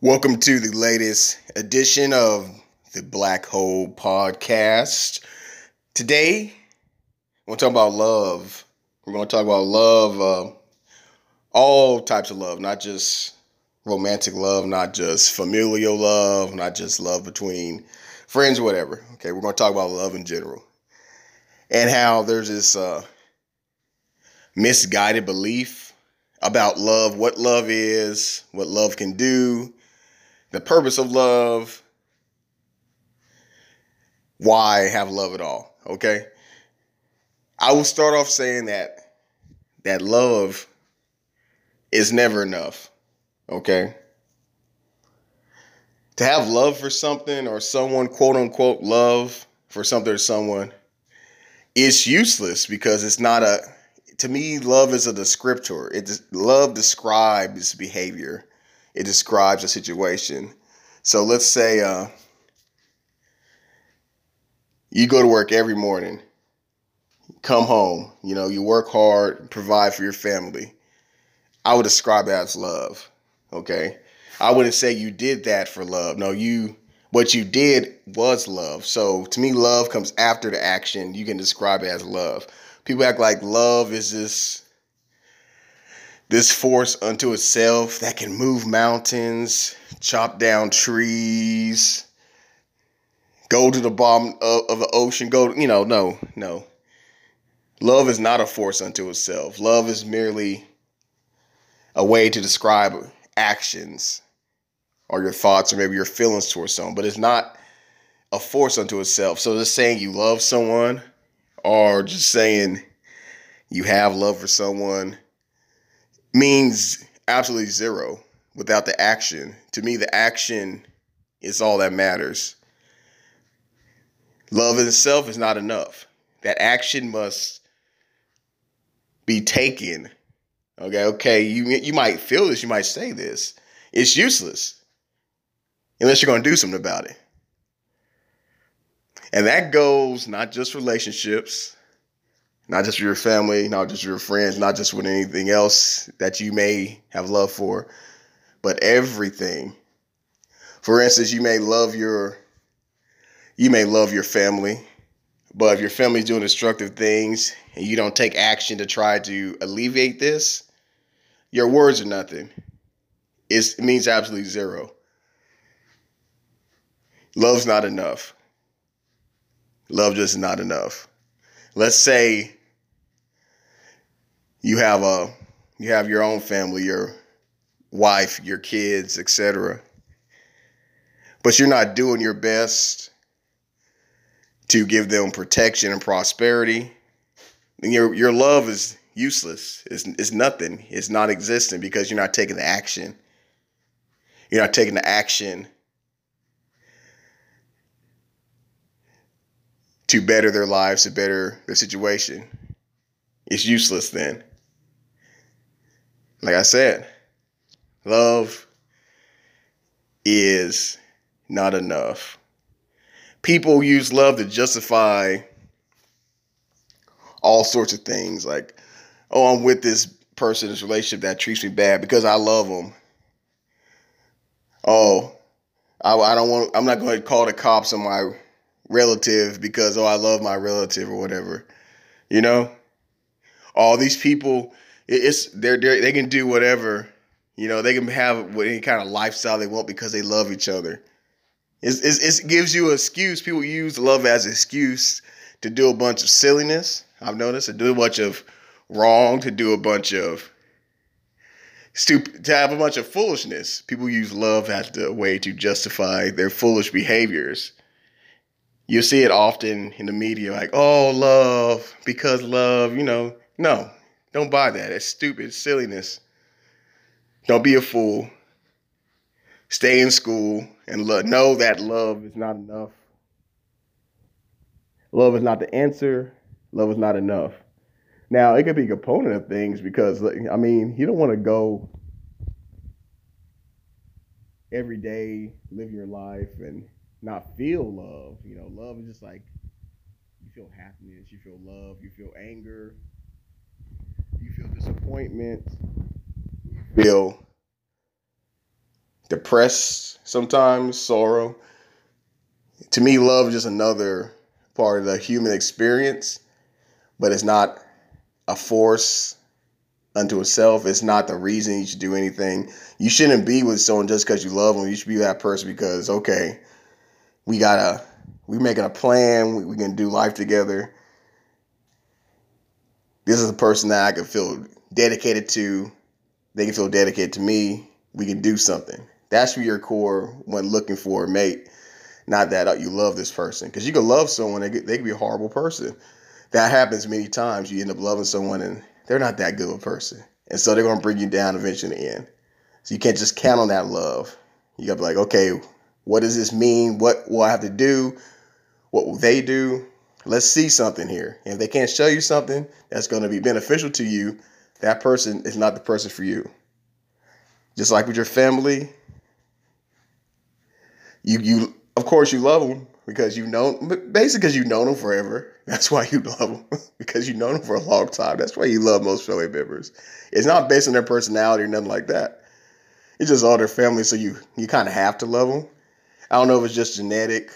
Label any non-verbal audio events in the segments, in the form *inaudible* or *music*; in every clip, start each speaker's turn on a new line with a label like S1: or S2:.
S1: Welcome to the latest edition of the Black Hole Podcast. Today, we're going to talk about love. We're going to talk about love, uh, all types of love, not just romantic love, not just familial love, not just love between friends whatever. Okay, we're going to talk about love in general and how there's this uh, misguided belief about love, what love is, what love can do, the purpose of love, why have love at all. Okay, I will start off saying that that love is never enough. Okay. To have love for something or someone, quote unquote, love for something or someone, is useless because it's not a. To me, love is a descriptor. It love describes behavior. It describes a situation. So let's say uh, you go to work every morning, come home. You know, you work hard, provide for your family. I would describe that as love. Okay. I wouldn't say you did that for love. No, you what you did was love. So to me, love comes after the action. You can describe it as love. People act like love is this this force unto itself that can move mountains, chop down trees, go to the bottom of, of the ocean, go, you know, no, no. Love is not a force unto itself. Love is merely a way to describe actions or your thoughts or maybe your feelings towards someone, but it's not a force unto itself. So just saying you love someone or just saying you have love for someone means absolutely zero without the action. To me, the action is all that matters. Love in itself is not enough. That action must be taken Okay, okay, you you might feel this, you might say this. It's useless unless you're going to do something about it. And that goes not just relationships, not just your family, not just your friends, not just with anything else that you may have love for, but everything. For instance, you may love your you may love your family, but if your family's doing destructive things and you don't take action to try to alleviate this, your words are nothing. It's, it means absolutely zero. Love's not enough. Love just not enough. Let's say you have a you have your own family, your wife, your kids, etc. But you're not doing your best to give them protection and prosperity. And your your love is useless. It's, it's nothing. It's not existent because you're not taking the action. You're not taking the action to better their lives, to better their situation. It's useless then. Like I said, love is not enough. People use love to justify all sorts of things like oh, I'm with this person, this relationship that treats me bad because I love them. Oh, I, I don't want. I'm not going to call the cops on my relative because oh, I love my relative or whatever. You know, all these people, it's they're, they're they can do whatever. You know, they can have any kind of lifestyle they want because they love each other. It's, it's, it gives you an excuse. People use love as an excuse to do a bunch of silliness. I've noticed to do a bunch of wrong, to do a bunch of stupid, to have a bunch of foolishness. People use love as the way to justify their foolish behaviors. You see it often in the media, like, oh, love, because love, you know. No, don't buy that. It's stupid silliness. Don't be a fool. Stay in school and lo- know that love is not enough. Love is not the answer. Love is not enough. Now it could be a component of things because I mean you don't want to go every day live your life and not feel love. You know, love is just like you feel happiness, you feel love, you feel anger, you feel disappointment, feel depressed sometimes, sorrow. To me, love is just another part of the human experience, but it's not a force unto itself. It's not the reason you should do anything. You shouldn't be with someone just because you love them. You should be that person because, okay, we gotta, we making a plan. We, we can do life together. This is a person that I can feel dedicated to. They can feel dedicated to me. We can do something. That's for your core when looking for a mate. Not that uh, you love this person, because you can love someone. They could, they could be a horrible person. That happens many times. You end up loving someone and they're not that good of a person. And so they're to bring you down eventually in end. So you can't just count on that love. You got to be like, okay, what does this mean? What will I have to do? What will they do? Let's see something here. And if they can't show you something that's going to be beneficial to you, that person is not the person for you. Just like with your family, you you of course you love them because you've known, basically because you've known them forever. *laughs* That's why you love them *laughs* because you've known them for a long time. That's why you love most family members. It's not based on their personality or nothing like that. It's just all their family, so you you kind of have to love them. I don't know if it's just genetic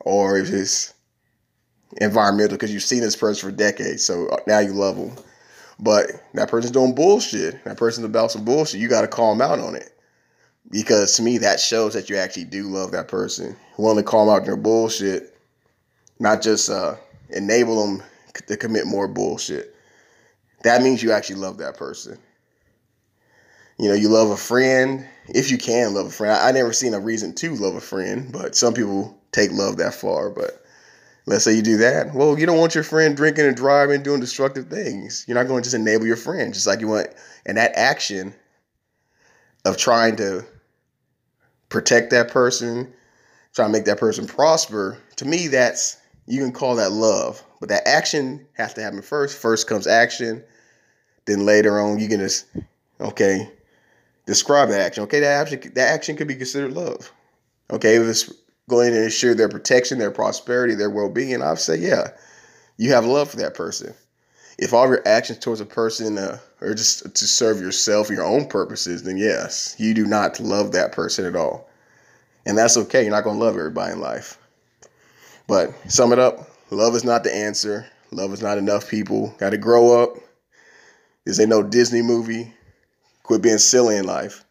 S1: or if it's environmental because you've seen this person for decades, so uh, now you love them. But that person's doing bullshit. That person's about some bullshit. You got to call them out on it because to me that shows that you actually do love that person. You want to call them out their bullshit, not just uh, enable them to commit more bullshit. That means you actually love that person. You know, you love a friend if you can love a friend. I, I never seen a reason to love a friend, but some people take love that far. But let's say you do that. Well, you don't want your friend drinking and driving, doing destructive things. You're not going to just enable your friend, just like you want. And that action of trying to protect that person, try to make that person prosper, to me, that's you can call that love. But that action has to happen first. First comes action. Then later on, you can just okay describe the action. Okay, that action that action could be considered love. Okay, if it's going to ensure their protection, their prosperity, their well being, I'd say yeah, you have love for that person. If all your actions towards a person uh, are just to serve yourself your own purposes, then yes, you do not love that person at all. And that's okay. You're not going to love everybody in life. But sum it up love is not the answer. Love is not enough, people. Got to grow up. This ain't no Disney movie. Quit being silly in life.